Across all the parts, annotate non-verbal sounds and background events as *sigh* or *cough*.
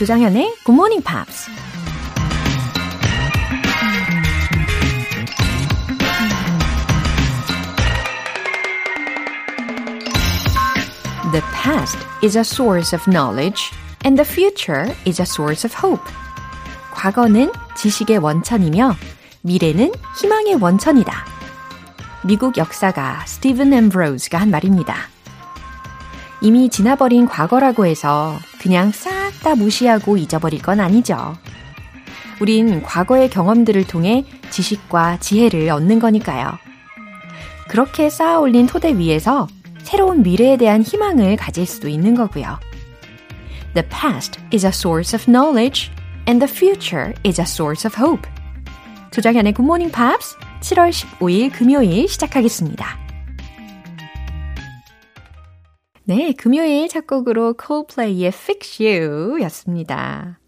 조장현의 Good Morning Pops. The past is a source of knowledge and the future is a source of hope. 과거는 지식의 원천이며 미래는 희망의 원천이다. 미국 역사가 스티븐 엠브로즈가 한 말입니다. 이미 지나버린 과거라고 해서 그냥 싹 다 무시하고 잊어버릴 건 아니죠. 우린 과거의 경험들을 통해 지식과 지혜를 얻는 거니까요. 그렇게 쌓아 올린 토대 위에서 새로운 미래에 대한 희망을 가질 수도 있는 거고요. The past is a source of knowledge and the future is a source of hope. 조장현의 Good Morning Pops 7월 15일 금요일 시작하겠습니다. 네, 금요일 첫 곡으로 Coldplay의 Fix You 였습니다.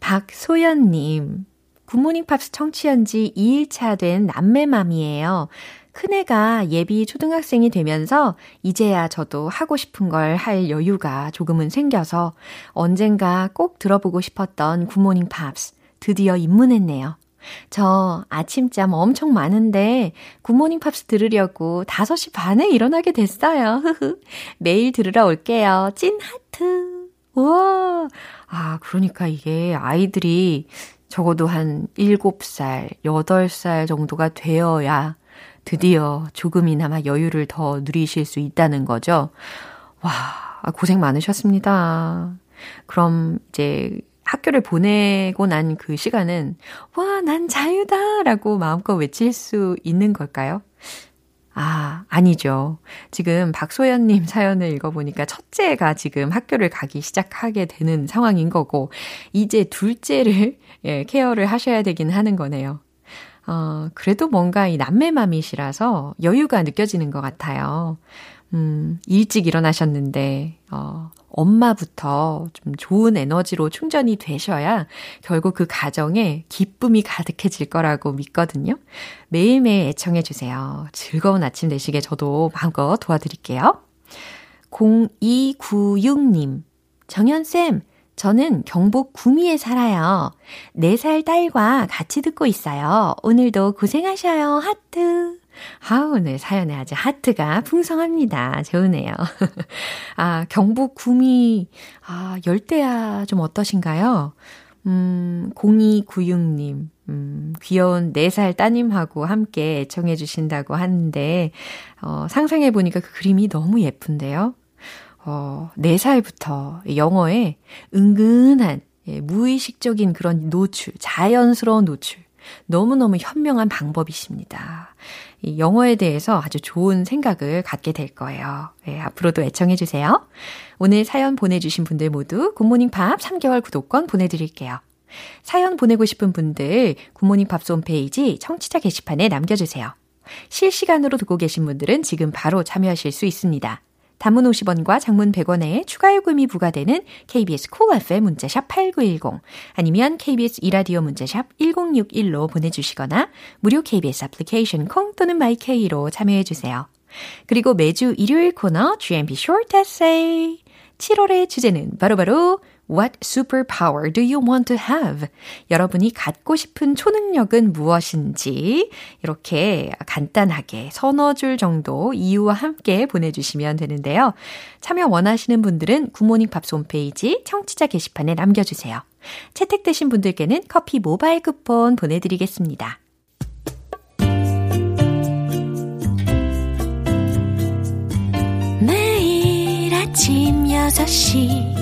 박소연님, 굿모닝 팝스 청취한 지 2일차 된 남매맘이에요. 큰애가 예비 초등학생이 되면서 이제야 저도 하고 싶은 걸 할 여유가 조금은 생겨서 언젠가 꼭 들어보고 싶었던 굿모닝 팝스 드디어 입문했네요. 저 아침잠 엄청 많은데 굿모닝 팝스 들으려고 5시 반에 일어나게 됐어요. 매일 들으러 올게요. 찐 하트. 우와. 아, 그러니까 이게 아이들이 적어도 한 7살, 8살 정도가 되어야 드디어 조금이나마 여유를 더 누리실 수 있다는 거죠. 와, 고생 많으셨습니다. 그럼 이제 학교를 보내고 난 그 시간은 와, 난 자유다! 라고 마음껏 외칠 수 있는 걸까요? 아, 아니죠. 지금 박소연님 *laughs* 사연을 읽어보니까 첫째가 지금 학교를 가기 시작하게 되는 상황인 거고, 이제 둘째를, *laughs* 예, 케어를 하셔야 되긴 하는 거네요. 어, 그래도 뭔가 이 남매맘이시라서 여유가 느껴지는 것 같아요. 음, 일찍 일어나셨는데, 어, 엄마부터 좀 좋은 에너지로 충전이 되셔야 결국 그 가정에 기쁨이 가득해질 거라고 믿거든요. 매일매일 애청해주세요. 즐거운 아침 되시게 저도 마음껏 도와드릴게요. 0296님, 정현쌤, 저는 경북 구미에 살아요. 4살 딸과 같이 듣고 있어요. 오늘도 고생하셔요. 하트. 아, 오늘 사연에 아주 하트가 풍성합니다. 좋으네요. *laughs* 아, 경북 구미, 아, 열대야 좀 어떠신가요? 음, 0296님, 음, 귀여운 4살 따님하고 함께 애청해 주신다고 하는데, 어, 상상해 보니까 그 그림이 너무 예쁜데요? 어, 4살부터 영어에 은근한 예, 무의식적인 그런 노출, 자연스러운 노출, 너무너무 현명한 방법이십니다. 이 영어에 대해서 아주 좋은 생각을 갖게 될 거예요. 네, 앞으로도 애청해 주세요. 오늘 사연 보내주신 분들 모두 굿모닝 팝 3개월 구독권 보내드릴게요. 사연 보내고 싶은 분들 굿모닝 팝스 홈페이지 청취자 게시판에 남겨주세요. 실시간으로 듣고 계신 분들은 지금 바로 참여하실 수 있습니다. 단문 50원과 장문 100원에 추가 요금이 부과되는 KBS Cool FM 문자샵 8910 아니면 KBS 2라디오 문자샵 1061로 보내주시거나 무료 KBS 애플리케이션 콩 또는 마이케이로 참여해 주세요. 그리고 매주 일요일 코너 GMP Short Essay 7월의 주제는 바로바로 바로 What superpower do you want to have? 여러분이 갖고 싶은 초능력은 무엇인지 이렇게 간단하게 서너 줄 정도 이유와 함께 보내주시면 되는데요. 참여 원하시는 분들은 굿모닝 팝스 홈페이지 청취자 게시판에 남겨주세요. 채택되신 분들께는 커피 모바일 쿠폰 보내드리겠습니다. 매일 아침 6시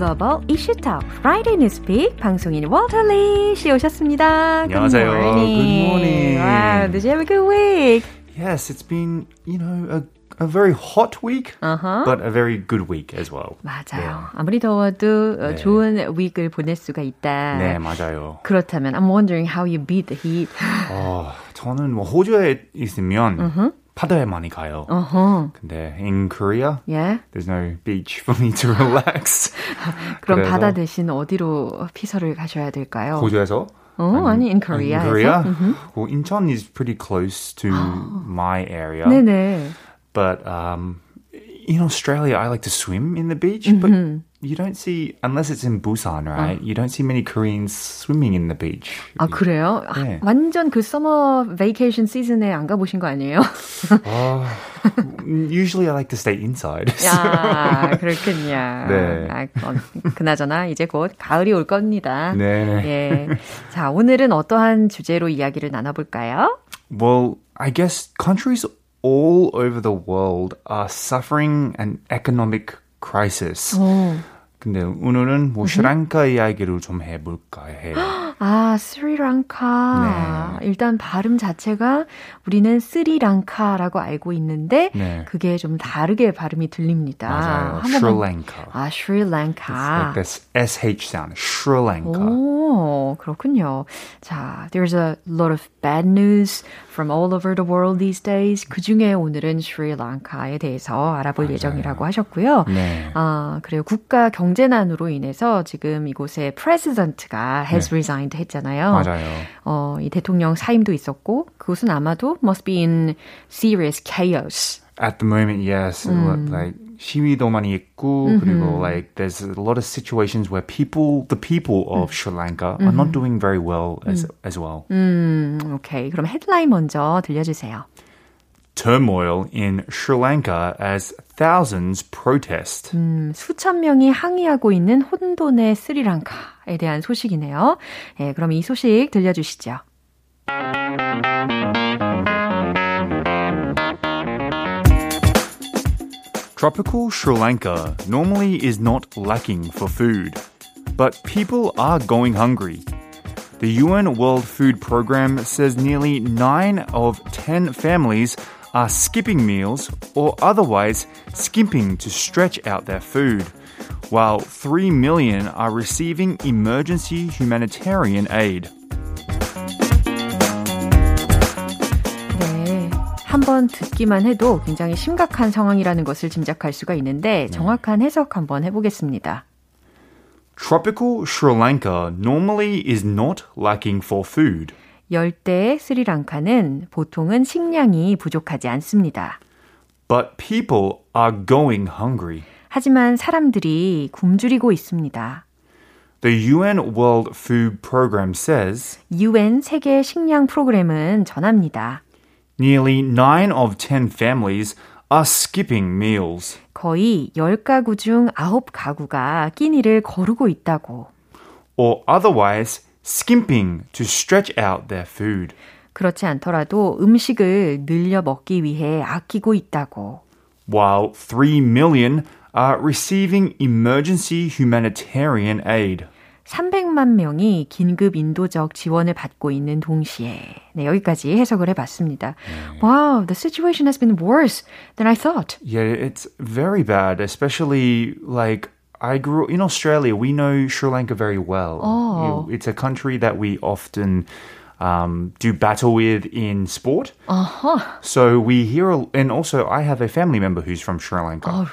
글로벌 이슈 톡 프라이데이 뉴스픽 방송인 워터리 씨 오셨습니다. 안녕하세요. Good morning. Good morning. Wow, did you have a good week? Yes, it's been, you know, a a very hot week, uh-huh. but a very good week as well. 맞아요. 네. 아무리 더워도 네. 좋은 week을 보낼 수가 있다. 네, 맞아요. 그렇다면 I'm wondering how you beat the heat. 어, 저는 뭐 호주에 있으면 uh-huh. 파도에 많이 가요. Uh-huh. 근데 in Korea, yeah? there's no beach for me to relax. *laughs* 그럼 바다 대신 어디로 피서를 가셔야 될까요? 호주에서? 어, 아니, in Korea. In Korea? Mm-hmm. Well, Incheon is pretty close to *gasps* my area. 네네. But um, in Australia, I like to swim in the beach, mm-hmm. but you don't see unless it's in Busan, right? 어. You don't see many Koreans swimming in the beach. 아 그래요? 네. 아, 완전 그 서머 베이케이션 시즌에 안 가보신 거 아니에요? *laughs* uh, usually I like to stay inside. 야 그렇군요. *laughs* 네. 아, 어, 그나저나 이제 곧 가을이 올 겁니다. 네. 예. 자 오늘은 어떠한 주제로 이야기를 나눠볼까요? Well, I guess countries all over the world are suffering an economic crisis. 오. 근데 오늘은 뭐 슈랑카 이야기를 좀 해볼까 해요. *gasps* 아, 스리랑카. 네. 일단 발음 자체가 우리는 스리랑카라고 알고 있는데 네. 그게 좀 다르게 발음이 들립니다. 맞아요. 슈랑카. 아, 슈랑카. Like this SH sound. 슈랑카. 오, 그렇군요. 자, there's a lot of bad news from all over the world these days. 그 중에 오늘은 슈리랑카에 대해서 알아볼 맞아요. 예정이라고 하셨고요. 네. 아, 그리고 국가 경제난으로 인해서 지금 이곳의 프레지던트가 has 네. resigned 했잖아요. 맞아요. 어, 이 대통령 사임도 있었고 그곳은 아마도 must be in serious chaos. At the moment, yes. 음. Like 시위도 많이 있고 mm-hmm. 그리고 like there's a lot of situations where people the people of Sri Lanka mm-hmm. are not doing very well as mm. as well. 음, 오케이. 그럼 헤드라인 먼저 들려주세요. Turmoil in Sri Lanka as thousands protest. 음, 수천 명이 항의하고 있는 혼돈의 스리랑카에 대한 소식이네요. 예, 그럼 이 소식 들려주시죠. Tropical Sri Lanka normally is not lacking for food, but people are going hungry. The UN World Food Programme says nearly 9 of 10 families are skipping meals or otherwise skimping to stretch out their food, while 3 million are receiving emergency humanitarian aid. 한번 듣기만 해도 굉장히 심각한 상황이라는 것을 짐작할 수가 있는데 정확한 해석 한번 해보겠습니다. Tropical Sri Lanka normally is not lacking for food. 열대 스리랑카는 보통은 식량이 부족하지 않습니다. But people are going hungry. 하지만 사람들이 굶주리고 있습니다. The UN World Food Program says UN 세계 식량 프로그램은 전합니다. Nearly 9 of 10 families are skipping meals. 거의 10가구 중 9가구가 끼니를 거르고 있다고. Or otherwise skimping to stretch out their food. 그렇지 않더라도 음식을 늘려 먹기 위해 아끼고 있다고. While 3 million are receiving emergency humanitarian aid. 300만 명이 긴급 인도적 지원을 받고 있는 동시에 네, 여기까지 해석을 해 봤습니다. 네. Wow, the situation has been worse than I thought. Yeah, it's very bad, especially like I grew in Australia. We know Sri Lanka very well. Oh. It's a country that we often um, do battle with in sport. Uh-huh. So we hear, and also I have a family member who's from Sri Lanka. Oh,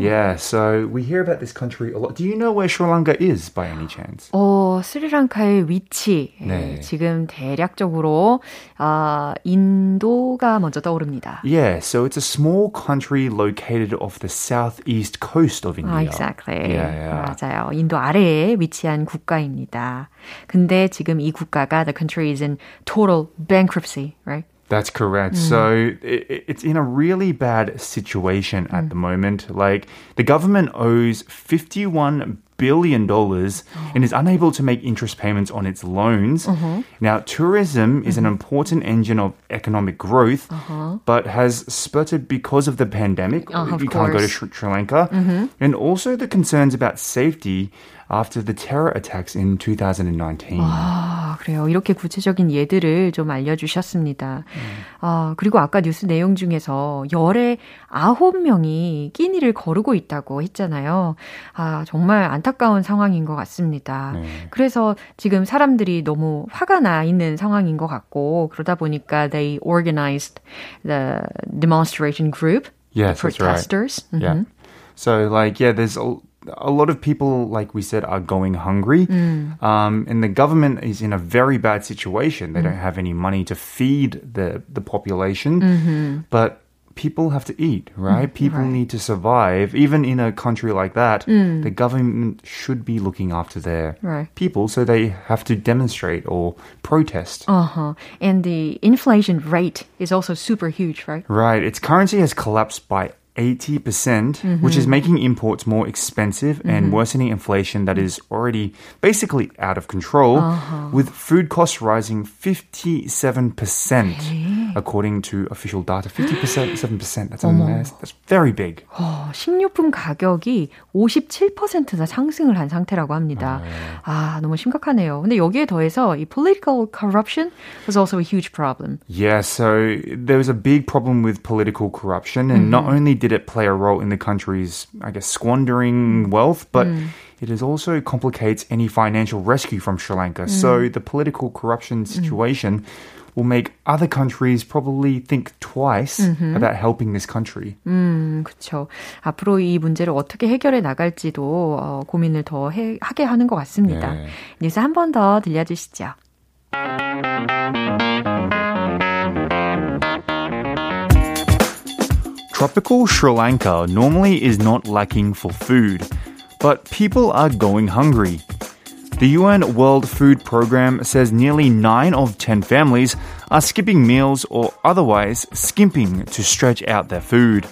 Yeah, so we hear about this country a lot. Do you know where Sri Lanka is by any chance? 어, 스리랑카의 위치. 네. 지금 대략적으로 아, 인도가 먼저 떠오릅니다. Yeah, so it's a small country located off the southeast coast of India. 아, exactly. Yeah, yeah. 맞아요. 인도 아래에 위치한 국가입니다. 근데 지금 이 국가가 the country is in total bankruptcy, right? That's correct. Mm. So it, it's in a really bad situation at mm. the moment. Like the government owes 51 billion dollars oh. and is unable to make interest payments on its loans. Uh-huh. Now, tourism is mm-hmm. an important engine of economic growth, uh-huh. but has sputtered because of the pandemic. Oh, you can't go to Sri, Sri Lanka, mm-hmm. and also the concerns about safety after the terror attacks in 2019. 아, 그래요. 이렇게 구체적인 예들을 좀 알려주셨습니다. 음. 아, 그리고 아까 뉴스 내용 중에서 열에 아홉 명이 끼니를 거르고 있다고 했잖아요. 아, 정말 안타까운 상황인 것 같습니다. 네. 그래서 지금 사람들이 너무 화가 나 있는 상황인 것 같고, 그러다 보니까 they organized the demonstration group. Yes, protesters. Right. Mm-hmm. Yeah. So, like, yeah, there's a, lot of people, like we said, are going hungry. Mm. Um, and the government is in a very bad situation. They mm. don't have any money to feed the, the population. Mm-hmm. But people have to eat, right? Mm, people right. need to survive. Even in a country like that, mm. the government should be looking after their right. people, so they have to demonstrate or protest. Uh huh. And the inflation rate is also super huge, right? Right. Its currency has collapsed by 80%, percent mm hmm which is mm-hmm. making imports more expensive mm-hmm. and worsening inflation that is already basically out of control, uh-huh. with food costs rising 57%, really? according to official data. 57%, 7%. That's, a mess. That's very big. 어, 식료품 가격이 57%나 상승을 한 상태라고 합니다. 아, 너무 심각하네요. 근데 여기에 더해서 이 political corruption was also a huge problem. Yeah, so there was a big problem with political corruption, and mm-hmm. not only did did it play a role in the country's, I guess, squandering wealth, but mm. it is also complicates any financial rescue from Sri Lanka. Mm. So the political corruption mm. situation will make other countries probably think twice mm-hmm. about helping this country. 음, 그렇죠. 앞으로 이 문제를 어떻게 해결해 나갈지도 어, 고민을 더 해, 하게 하는 것 같습니다. 네. 뉴스 한 번 더 들려주시죠. Tropical Sri Lanka normally is not lacking for food, but people are going hungry. The UN World Food Programme says nearly 9 of 10 families are skipping meals or otherwise skimping to stretch out their food,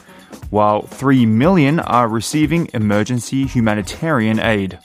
while 3 million are receiving emergency humanitarian aid.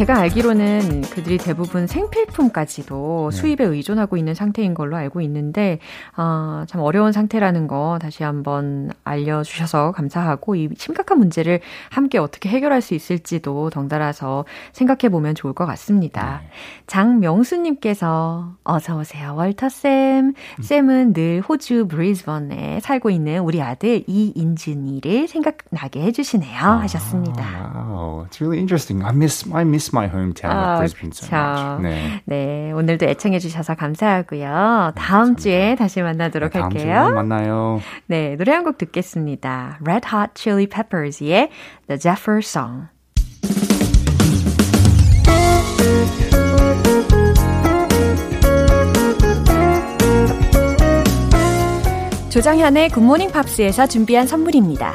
제가 알기로는 그들이 대부분 생필품까지도 네. 수입에 의존하고 있는 상태인 걸로 알고 있는데, 어, 참 어려운 상태라는 거 다시 한번 알려주셔서 감사하고, 이 심각한 문제를 함께 어떻게 해결할 수 있을지도 덩달아서 생각해 보면 좋을 것 같습니다. 네. 장명수님께서 어서 오세요, 월터 쌤. 음. 쌤은 늘 호주 브리즈번에 살고 있는 우리 아들 이인준이를 생각나게 해주시네요. 하셨습니다. Wow, it's really interesting. I miss, I miss my hometown 아, of Brisbane so much. 네. 네, 오늘도 애청해 주셔서 감사하고요. 다음 네, 주에 다시 만나도록 네, 할게요. 다음 주에 만나요. 네, 노래 한 곡 듣겠습니다. Red Hot Chili Peppers의 The Zephyr Song. 조정현의 굿모닝 팝스에서 준비한 선물입니다.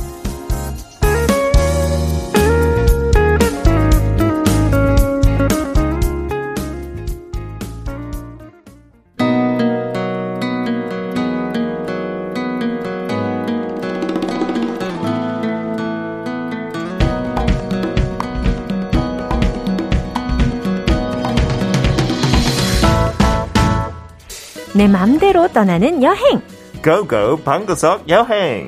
내 맘대로 떠나는 여행. 고고 방구석 여행.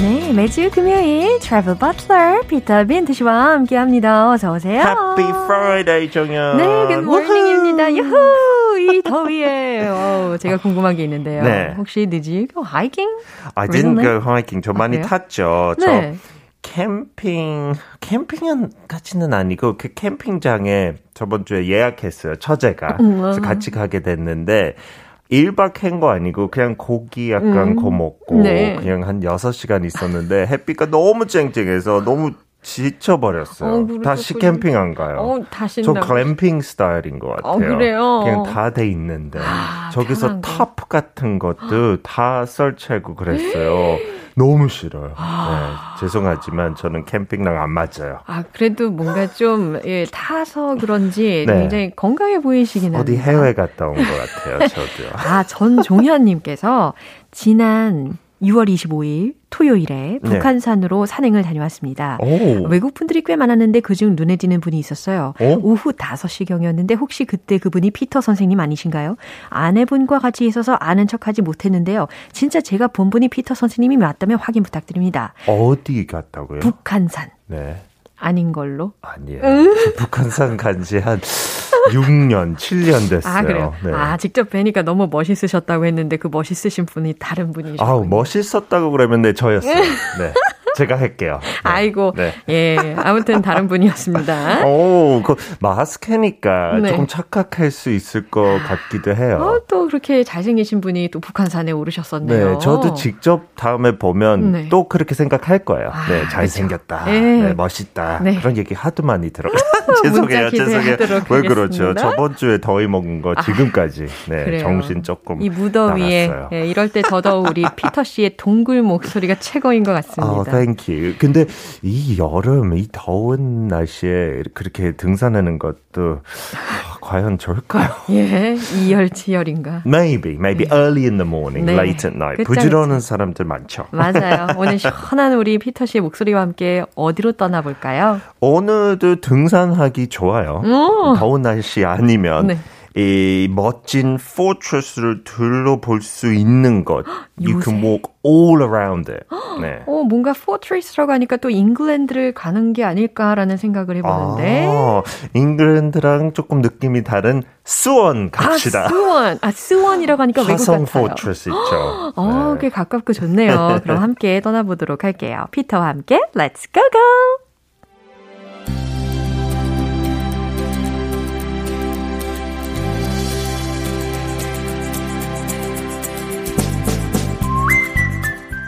네, 매주 금요일 travel butler 피터 빈트 씨와 함께합니다. 어서 오세요. Happy Friday 정연. 네, 굿모닝입니다. 유후. 이 더위에 어, 제가 궁금한 게 있는데요. 네. 혹시 did you go hiking? I didn't go hiking. 저 많이 아, 탔죠. 네. 저 캠핑 캠핑은 같이는 아니고 그 캠핑장에 저번 주에 예약했어요. 처제가. 음, 그래서 같이 가게 됐는데 1박 한 거 아니고 그냥 고기 약간 음. 거 먹고 네. 그냥 한 6시간 있었는데 햇빛가 너무 쨍쨍해서 너무 지쳐버렸어요. 어, 다시 캠핑 안 가요. 어, 다시 저 글램핑 스타일인 것 같아요. 어, 그래요? 그냥 다 돼 있는데 아, 저기서 탑 같은 것도 다 설치하고 그랬어요. *gasps* 너무 싫어요. 아... 네, 죄송하지만 저는 캠핑랑 안 맞아요. 아 그래도 뭔가 좀 예, 타서 그런지 네. 굉장히 건강해 보이시긴 어디 해외 갔다 온 것 같아요. 저도요. 아 전 종현님께서 지난 6월 25일 토요일에 네. 북한산으로 산행을 다녀왔습니다. 오. 외국 분들이 꽤 많았는데 그중 눈에 띄는 분이 있었어요. 오? 오후 5시경이었는데 혹시 그때 그분이 피터 선생님 아니신가요? 아내분과 같이 있어서 아는 척하지 못했는데요. 진짜 제가 본 분이 피터 선생님이 맞다면 확인 부탁드립니다. 어디 갔다고요? 북한산. 네. 아닌 걸로? 아니에요. *laughs* 북한산 간지 한 6년, 7년 됐어요. 아, 그래요? 네. 아, 직접 뵈니까 너무 멋있으셨다고 했는데 그 멋있으신 분이 다른 분이셨 아우, 멋있었다고 그러면 네, 저였어요. 네. 제가 할게요. 네. 아이고, 네. 예. 아무튼 다른 분이었습니다. *laughs* 오, 그 마스크니까 네. 조금 착각할 수 있을 것 같기도 해요. 어, 또 그렇게 잘생기신 분이 또 북한산에 오르셨었네요. 네, 저도 직접 다음에 보면 네. 또 그렇게 생각할 거예요. 아, 네, 잘생겼다. 네. 네, 멋있다. 네. 그런 얘기 하도 많이 들어요. *laughs* 죄송해요, 죄송해요. 왜 그렇죠? 저번 주에 더위 먹은 거 아, 지금까지 네, 아, 정신 조금 이 무더위에 네, 이럴 때 더더욱 우리 *laughs* 피터 씨의 동굴 목소리가 최고인 것 같습니다. 어, Thank you. 근데 이 여름, 이 더운 날씨에 그렇게 등산하는 것도 과연 좋을까요? *laughs* 예, 이열치열인가? Maybe, maybe 네. early in the morning, 네. late at night. 부지런한 사람들 많죠. 맞아요. *laughs* 오늘 시원한 우리 피터 씨의 목소리와 함께 어디로 떠나볼까요? 오늘도 등산하기 좋아요. 오. 더운 날씨 아니면. 네. 이 멋진 fortress를 둘러볼 수 있는 것. You can walk all around it. 네. 어, 뭔가 fortress라고 하니까 또 잉글랜드를 가는 게 아닐까라는 생각을 해보는데. 아, 잉글랜드랑 조금 느낌이 다른 수원 갑시다. 아, 수원. 아, 수원이라고 하니까 외국 같아요. 포트레스 *gasps* 있죠. 어, 네. 꽤 가깝고 좋네요. 그럼 함께 떠나보도록 할게요. 피터와 함께 Let's go go!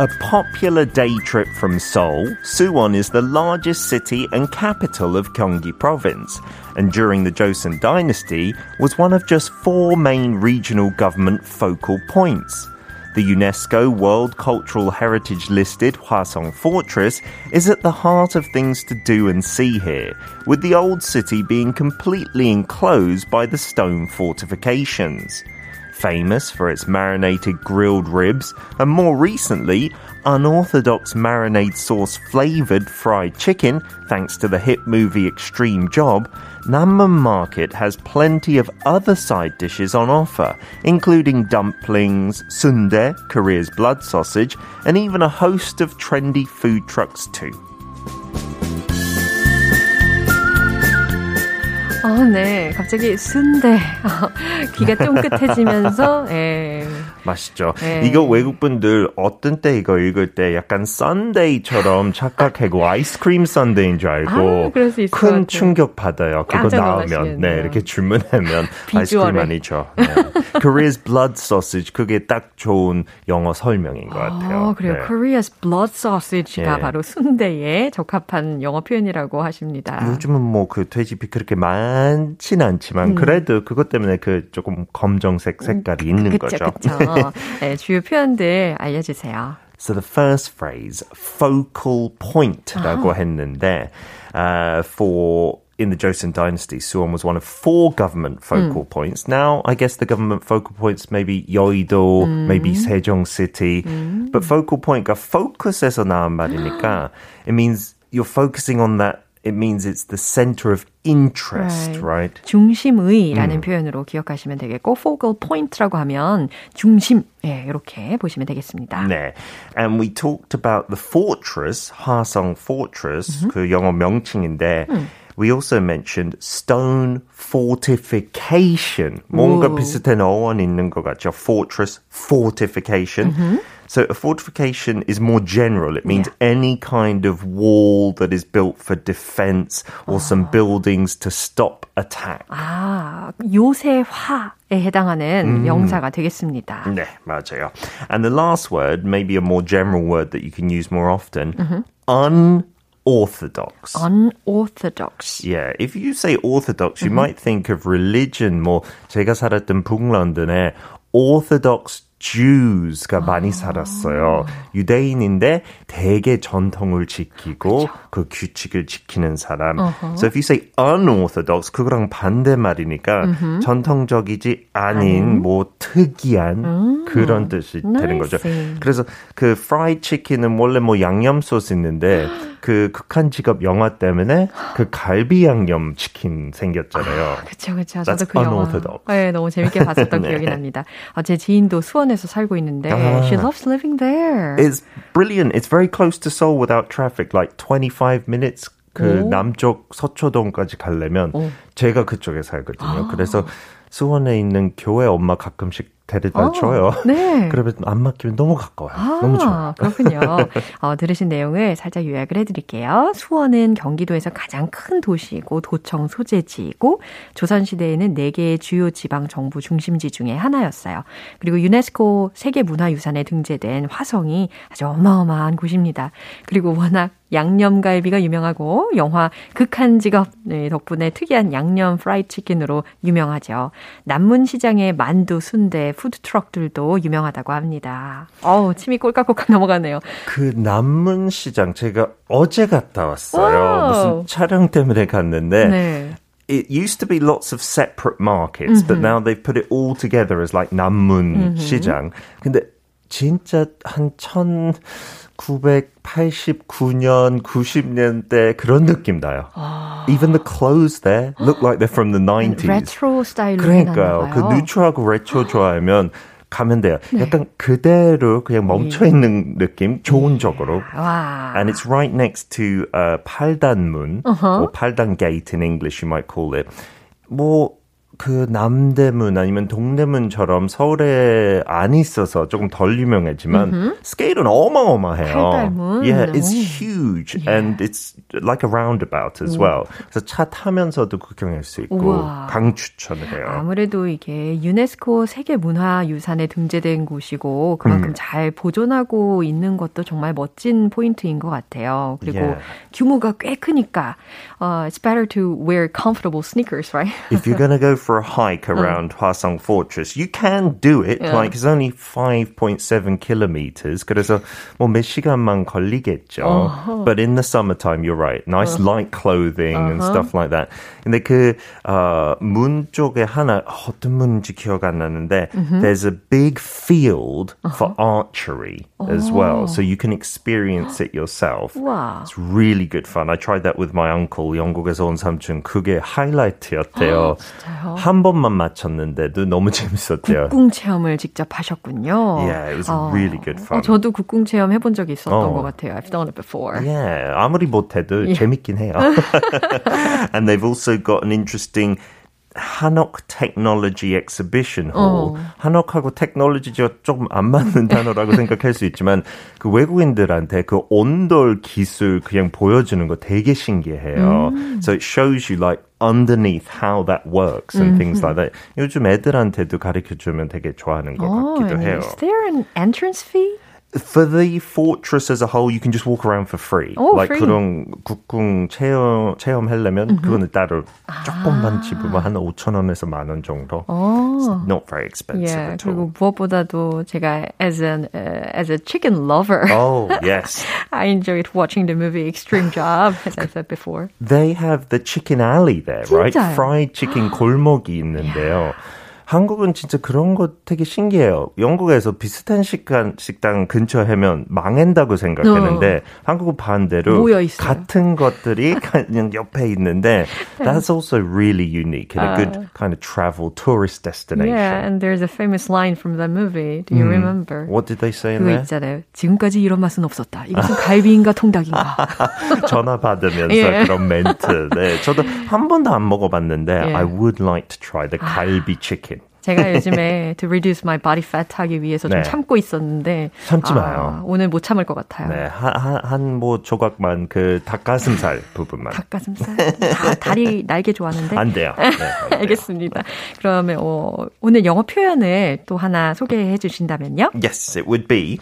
A popular day trip from Seoul, Suwon is the largest city and capital of Gyeonggi province, and during the Joseon dynasty was one of just four main regional government focal points. The UNESCO World Cultural Heritage listed Hwasong Fortress is at the heart of things to do and see here, with the old city being completely enclosed by the stone fortifications famous for its marinated grilled ribs, and more recently, unorthodox marinade sauce flavored fried chicken, thanks to the hit movie Extreme Job, Namman Market has plenty of other side dishes on offer, including dumplings, sundae, Korea's blood sausage, and even a host of trendy food trucks too. 어, 네. 갑자기 순대. *laughs* 귀가 쫑긋해지면서, 예. 맛있죠. 네. 이거 외국분들 어떤 때 이거 읽을 때 약간 썬데이처럼 *laughs* 착각하고 아이스크림 썬데이인 줄 알고 아, 큰 충격 받아요. 그거 나오면 네 이렇게 주문하면 *laughs* 아이스크림 아니죠. 네. Korea's blood sausage 그게 딱 좋은 영어 설명인 것 같아요. 아, 그래요. 네. Korea's blood sausage가 네. 바로 순대에 적합한 영어 표현이라고 하십니다. 요즘은 뭐 그 돼지 피 그렇게 많진 않지만 음. 그래도 그것 때문에 그 조금 검정색 색깔이 음, 있는 그쵸, 거죠. 그쵸. *laughs* 네, 주요 표현들 알려주세요. So the first phrase, focal point라고 아. 했는데, uh, for in the Joseon dynasty, Suwon was one of four government focal mm. points. Now, I guess the government focal points maybe Yeouido, mm. maybe Sejong City, mm. but focal point, focus에서 나온 말이니까 it means you're focusing on that it means it's the center of interest, right? right? 중심의라는 음. 표현으로 기억하시면 되겠고 focal point라고 하면 중심 예, 이렇게 보시면 되겠습니다. 네. And we talked about the fortress, 하성 fortress, mm-hmm. 그 영어 명칭인데 음. We also mentioned stone fortification. 뭔가 오. 비슷한 어원 있는 것 같죠. Fortress, fortification. Mm-hmm. So a fortification is more general. It means yeah. any kind of wall that is built for defense or some buildings to stop attack. 아, 요새화에 해당하는 음. 명사가 되겠습니다. 네, 맞아요. And the last word, maybe a more general word that you can use more often, mm-hmm. un orthodox. Unorthodox. Yeah, if you say orthodox, you mm-hmm. might think of religion more. 제가 살았던 북런던에 Orthodox Jews가 아. 많이 살았어요. 유대인인데 대개 전통을 지키고. 그 규칙을 지키는 사람. Uh-huh. So if you say unorthodox, 그거랑 반대 말이니까 uh-huh. 전통적이지 아닌 뭐 특이한 uh-huh. 그런 뜻이 되는 거죠. 그래서 그 fried chicken은 원래 뭐 양념 소스 있는데 그 극한 직업 영화 때문에 그 갈비 양념 치킨 생겼잖아요. 그렇죠, 그렇죠. 저도 그 영화 네, 너무 재밌게 봤었던 *laughs* 네. 기억이 납니다. 아, 제 지인도 수원에서 살고 있는데 아, she loves living there. It's brilliant. It's very close to Seoul without traffic, like 25 minutes. 그 오. 남쪽 서초동까지 가려면 오. 제가 그쪽에 살거든요. 아. 그래서 수원에 있는 교회 엄마 가끔씩 데려다 어, 줘요. 네. *laughs* 그러면 안 맡기면 너무 가까워요. 아, 너무 좋아요. 그렇군요. *laughs* 어, 들으신 내용을 살짝 요약을 해드릴게요. 수원은 경기도에서 가장 큰 도시이고 도청 소재지이고 조선시대에는 4개의 주요 지방 정부 중심지 중에 하나였어요. 그리고 유네스코 세계문화유산에 등재된 화성이 아주 어마어마한 곳입니다. 그리고 워낙 양념갈비가 유명하고 영화 극한 직업 네, 덕분에 특이한 양념 프라이 치킨으로 유명하죠. 남문시장의 만두, 순대, 푸드 트럭들도 유명하다고 합니다. 어우, 침이 꼴깍꼴깍 넘어가네요. 그 남문 시장 제가 어제 갔다 왔어요. 무슨 촬영 때문에 갔는데 네. it used to be lots of separate markets, mm-hmm. but now they've put it all together as like 남문 mm-hmm. 시장. 근데 진짜 한 1 989년, 90년대 그런 느낌 나요. 아. Even the clothes there look like they're from the 90s. 레트로 스타일로 그러니까요. 그 뉴트로하고 레트로 좋아하면 가면 돼요. 네. 약간 그대로 그냥 멈춰 있는 네. 느낌, 좋은 쪽으로. 와. And it's right next to uh, 팔달문, uh-huh. or 팔달 gate in English you might call it. 뭐 그 남대문 아니면 동대문처럼 서울에 안 있어서 조금 덜 유명하지만 mm-hmm. 스케일은 어마어마해요. 팔달문. Yeah, it's huge yeah. and it's like a roundabout as well. 그래서 차 타면서도 구경할 수 있고 우와. 강추천을 해요. 아무래도 이게 유네스코 세계 문화 유산에 등재된 곳이고 그만큼 음. 잘 보존하고 있는 것도 정말 멋진 포인트인 것 같아요. 그리고 yeah. 규모가 꽤 크니까 uh, it's better to wear comfortable sneakers, right? If you're gonna go for a hike around uh. Hwasong Fortress. You can do it. Yeah. Like it's only 5.7 kilometers. 그래서 뭐몇 시간만 걸리겠죠. Uh-huh. But in the summertime, you're right. Nice uh-huh. light clothing uh-huh. and stuff like that. 근데 그, 어, 문 쪽에 하나, 어떤 문인지 기억 안 나는데, mm-hmm. there's a big field for archery as well. So you can experience it yourself. wow. It's really good fun. I tried that with my uncle, 영국에서 온 삼촌. 그게 하이라이트였대요. 한 번만 맞췄는데도 너무 *laughs* 재밌었대요. 국궁 체험을 직접 하셨군요. Yeah, it was 어, really good fun. 어, 저도 국궁 체험 해본 적이 있었던 어. 것 같아요. I've done it before. Yeah, 아무리 못해도 yeah. 재밌긴 해요. *laughs* and they've also got an interesting 한옥 technology exhibition hall. 어. 한옥하고 테크놀로지가 조금 안 맞는 단어라고 *laughs* 생각할 수 있지만 그 외국인들한테 그 온돌 기술 그냥 보여주는 거 되게 신기해요. 음. So it shows you like underneath how that works and mm-hmm. things like that. 요즘 애들한테도 가르쳐 주면 되게 좋아하는 것 oh, 같기도 해요. Is there an entrance fee? for the fortress as a whole, you can just walk around for free. Oh, like free. 그런 국궁 체험 체험하려면 mm-hmm. 그거는 따로 조금만 집으면 한 5천 원에서 만 원 정도. Oh. not very expensive yeah, at all. 그리고 무엇보다도 제가 as an uh, as a chicken lover. Oh yes. *laughs* I enjoyed watching the movie Extreme Job, *laughs* as I said before. They have the chicken alley there, 진짜요? right? Fried chicken *gasps* 골목이 있는데요. Yeah. 한국은 진짜 그런 거 되게 신기해요. 영국에서 비슷한 식당, 식당 근처에 하면 망한다고 생각했는데 어. 한국은 반대로 같은 것들이 그냥 옆에 있는데 that's also really unique and a good kind of travel tourist destination. Yeah, and there's a famous line from that movie. Do you 음, remember? What did they say in there? 있잖아요. 지금까지 이런 맛은 없었다. 이것은 갈비인가 통닭인가. 전화 받으면서 yeah. 그런 멘트. 네, 저도 한 번도 안 먹어봤는데 yeah. I would like to try the 갈비 chicken. 제가 *laughs* 요즘에 to reduce my body fat 하기 위해서 좀 네. 참고 있었는데 참지 마요. 아, 오늘 못 참을 것 같아요. 네, 한한 뭐 조각만 그 닭가슴살 *laughs* 부분만. 닭가슴살? 다, 다리 날개 좋아하는데. 안 돼요. 네, 안 돼요. *laughs* 알겠습니다. 그러면 어, 오늘 영어 표현을 또 하나 소개해 주신다면요? Yes, it would be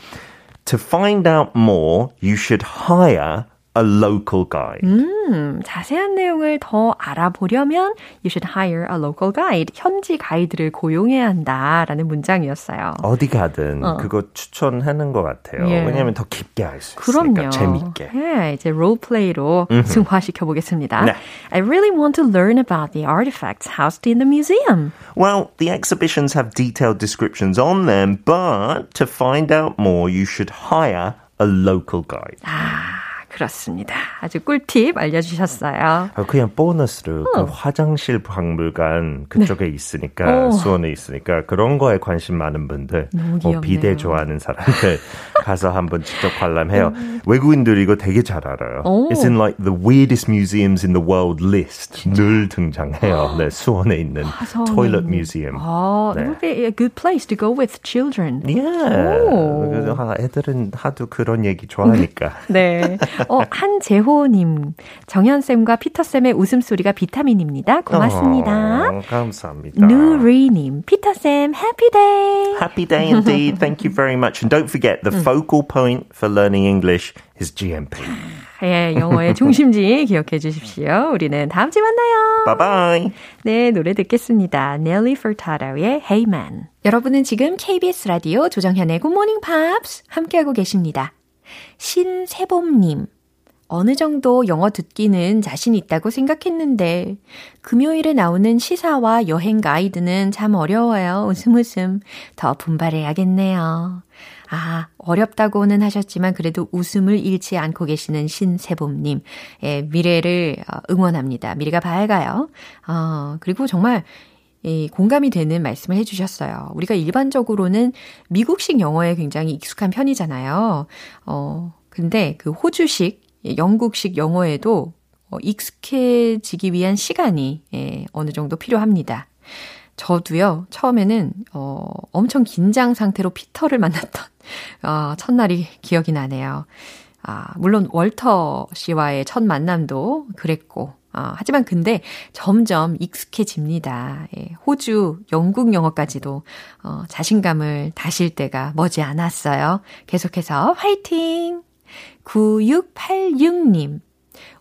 to find out more, you should hire a local guide. 음, 자세한 내용을 더 알아보려면 you should hire a local guide. 현지 가이드를 고용해야 한다라는 문장이었어요. 어디 가든 어. 그거 추천하는 것 같아요. 예. 왜냐하면 더 깊게 할 수 있으니까 재밌게. 예, 이제 롤플레이로 승화시켜 보겠습니다. 네. I really want to learn about the artifacts housed in the museum. Well, the exhibitions have detailed descriptions on them, but to find out more, you should hire a local guide. 아. 그렇습니다. 아주 꿀팁 알려주셨어요. 그냥 보너스로 어. 그 화장실 박물관 그쪽에 네. 있으니까 오. 수원에 있으니까 그런 거에 관심 많은 분들, 뭐 비대 좋아하는 사람들 *laughs* 가서 한번 직접 관람해요. 음. 외국인들 이거 되게 잘 알아요. 오. It's in like the weirdest museums in the world list 진짜? 늘 등장해요. 네, 수원에 있는 아, toilet museum. 아, 네. it would be a good place to go with children. Yeah. 오. 애들은 하도 그런 얘기 좋아하니까. *laughs* 네. 어, 한재호님. 정현쌤과 피터쌤의 웃음소리가 비타민입니다. 고맙습니다. 어, 감사합니다. 누리님. 피터쌤, happy day. Happy day indeed. Thank you very much. And don't forget, the focal point for learning English is GMP. 예, 영어의 중심지 기억해 주십시오. 우리는 다음 주에 만나요. Bye bye. 네, 노래 듣겠습니다. Nelly Furtado의 Hey Man. 여러분은 지금 KBS 라디오 조정현의 Good Morning Pops 함께하고 계십니다. 신세봄님. 어느 정도 영어 듣기는 자신 있다고 생각했는데, 금요일에 나오는 시사와 여행 가이드는 참 어려워요. 웃음 웃음. 더 분발해야겠네요. 아, 어렵다고는 하셨지만 그래도 웃음을 잃지 않고 계시는 신세봄님. 의 미래를 어, 응원합니다. 미래가 밝아요. 어, 그리고 정말 이 공감이 되는 말씀을 해주셨어요. 우리가 일반적으로는 미국식 영어에 굉장히 익숙한 편이잖아요. 어, 근데 그 호주식 영국식 영어에도 어, 익숙해지기 위한 시간이 예, 어느 정도 필요합니다. 저도요, 처음에는, 어, 엄청 긴장 상태로 피터를 만났던, 어, 첫날이 기억이 나네요. 아, 물론 월터 씨와의 첫 만남도 그랬고, 어, 하지만 근데 점점 익숙해집니다. 예, 호주, 영국 영어까지도 어, 자신감을 다실 때가 머지 않았어요. 계속해서 화이팅! 9686님.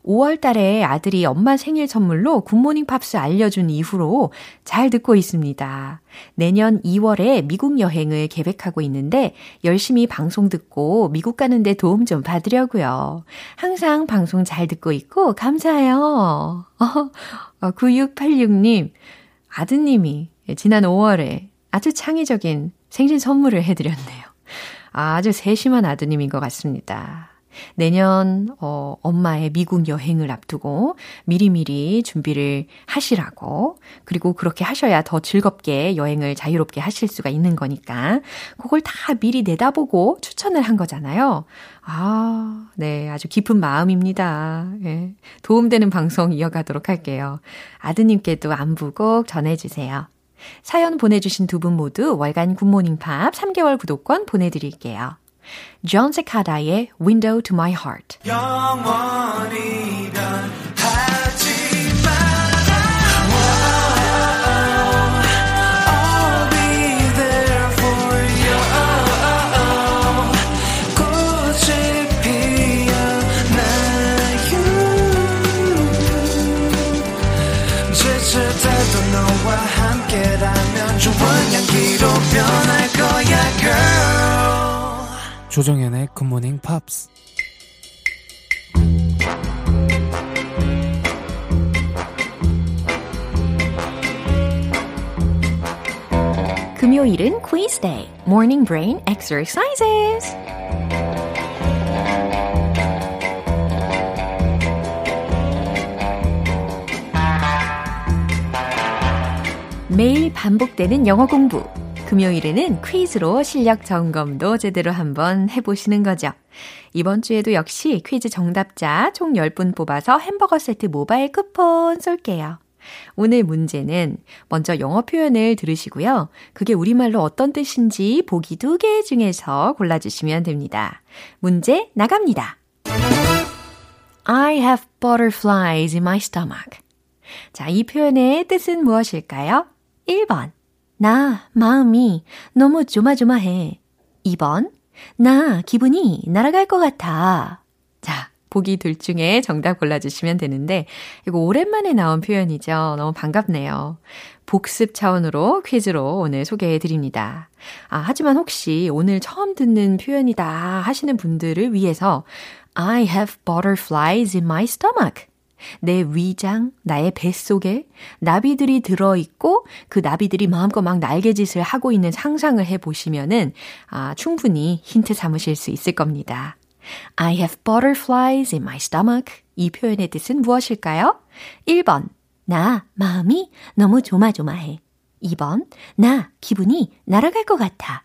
5월 달에 아들이 엄마 생일 선물로 굿모닝 팝스 알려준 이후로 잘 듣고 있습니다. 내년 2월에 미국 여행을 계획하고 있는데 열심히 방송 듣고 미국 가는데 도움 좀 받으려고요. 항상 방송 잘 듣고 있고 감사해요. *laughs* 어, 9686님, 아드님이 지난 5월에 아주 창의적인 생신 선물을 해드렸네요. 아주 세심한 아드님인 것 같습니다. 내년 어, 엄마의 미국 여행을 앞두고 미리미리 준비를 하시라고 그리고 그렇게 하셔야 더 즐겁게 여행을 자유롭게 하실 수가 있는 거니까 그걸 다 미리 내다보고 추천을 한 거잖아요. 아, 네, 아주 깊은 마음입니다. 예, 도움되는 방송 이어가도록 할게요. 아드님께도 안부 꼭 전해주세요. 사연 보내주신 두 분 모두 월간 굿모닝 팝 3개월 구독권 보내드릴게요. 존 세카다의 Window to My Heart. 너와 조정현의 굿모닝 팝스 금요일은 quiz day, morning brain exercises. 매일 반복되는 영어 공부. 금요일에는 퀴즈로 실력 점검도 제대로 한번 해보시는 거죠. 이번 주에도 역시 퀴즈 정답자 총 10분 뽑아서 햄버거 세트 모바일 쿠폰 쏠게요. 오늘 문제는 먼저 영어 표현을 들으시고요. 그게 우리말로 어떤 뜻인지 보기 두 개 중에서 골라주시면 됩니다. 문제 나갑니다. I have butterflies in my stomach. 자, 이 표현의 뜻은 무엇일까요? 1번. 나 마음이 너무 조마조마해. 2번. 나 기분이 날아갈 것 같아. 자, 보기 둘 중에 정답 골라주시면 되는데, 이거 오랜만에 나온 표현이죠. 너무 반갑네요. 복습 차원으로 퀴즈로 오늘 소개해 드립니다. 아, 하지만 혹시 오늘 처음 듣는 표현이다 하시는 분들을 위해서 I have butterflies in my stomach. 내 위장, 나의 뱃속에 나비들이 들어있고 그 나비들이 마음껏 막 날개짓을 하고 있는 상상을 해보시면은 아, 충분히 힌트 삼으실 수 있을 겁니다. I have butterflies in my stomach. 이 표현의 뜻은 무엇일까요? 1번, 나 마음이 너무 조마조마해. 2번, 나 기분이 날아갈 것 같아.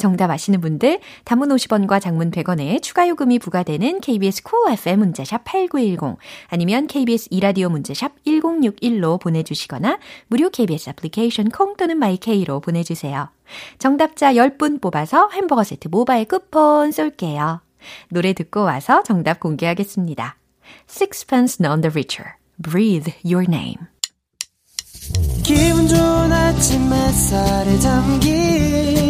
정답 아시는 분들 단문 50원과 장문 100원에 추가 요금이 부과되는 KBS cool cool FM 문자샵 8910 아니면 KBS 2라디오 문자샵 1061로 보내주시거나 무료 KBS 애플리케이션 콩 또는 마이케이로 보내주세요. 정답자 10분 뽑아서 햄버거 세트 모바일 쿠폰 쏠게요. 노래 듣고 와서 정답 공개하겠습니다. Sixpence None the Richer, Breathe Your Name 기분 좋은 아침 햇살에 담긴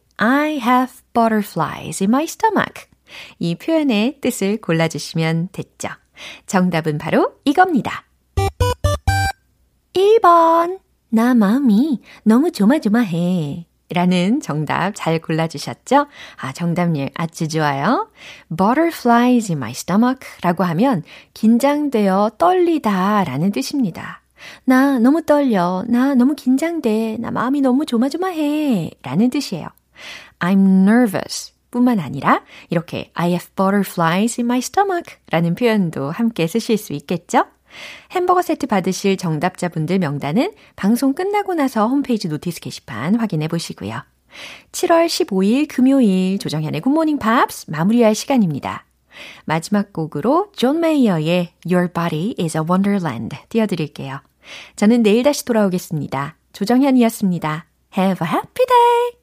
I have butterflies in my stomach. 이 표현의 뜻을 골라주시면 됐죠. 정답은 바로 이겁니다. 1번. 나 마음이 너무 조마조마해. 라는 정답 잘 골라주셨죠? 아, 정답률 아주 좋아요. butterflies in my stomach 라고 하면 긴장되어 떨리다 라는 뜻입니다. 나 너무 떨려. 나 너무 긴장돼. 나 마음이 너무 조마조마해. 라는 뜻이에요. I'm nervous 뿐만 아니라 이렇게 I have butterflies in my stomach 라는 표현도 함께 쓰실 수 있겠죠? 햄버거 세트 받으실 정답자분들 명단은 방송 끝나고 나서 홈페이지 notice 게시판 확인해 보시고요. 7월 15일 금요일 조정현의 굿모닝 팝스 마무리할 시간입니다. 마지막 곡으로 존 메이어의 Your Body is a Wonderland 띄워드릴게요. 저는 내일 다시 돌아오겠습니다. 조정현이었습니다. Have a happy day!